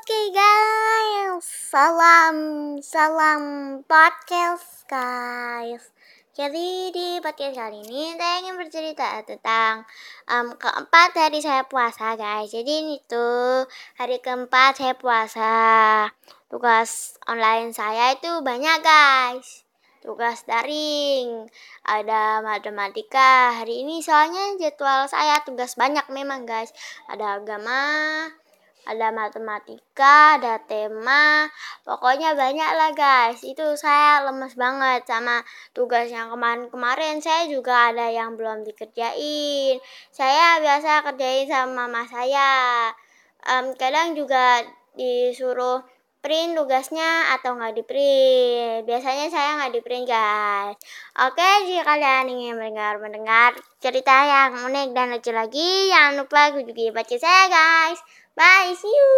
Oke guys, salam salam podcast guys. Jadi di podcast kali ini saya ingin bercerita tentang um, keempat hari saya puasa guys. Jadi ini tuh hari keempat saya puasa. Tugas online saya itu banyak guys. Tugas daring, ada matematika. Hari ini soalnya jadwal saya tugas banyak memang guys. Ada agama, ada matematika, ada tema, pokoknya banyak lah guys. Itu saya lemes banget sama tugas yang kemarin-kemarin. Saya juga ada yang belum dikerjain. Saya biasa kerjain sama mama saya. Um, kadang juga disuruh print tugasnya atau nggak di print. Biasanya saya nggak di print guys. Oke, jika kalian ingin mendengar mendengar cerita yang unik dan lucu lagi, jangan lupa kunjungi baca saya guys. Bye, see you.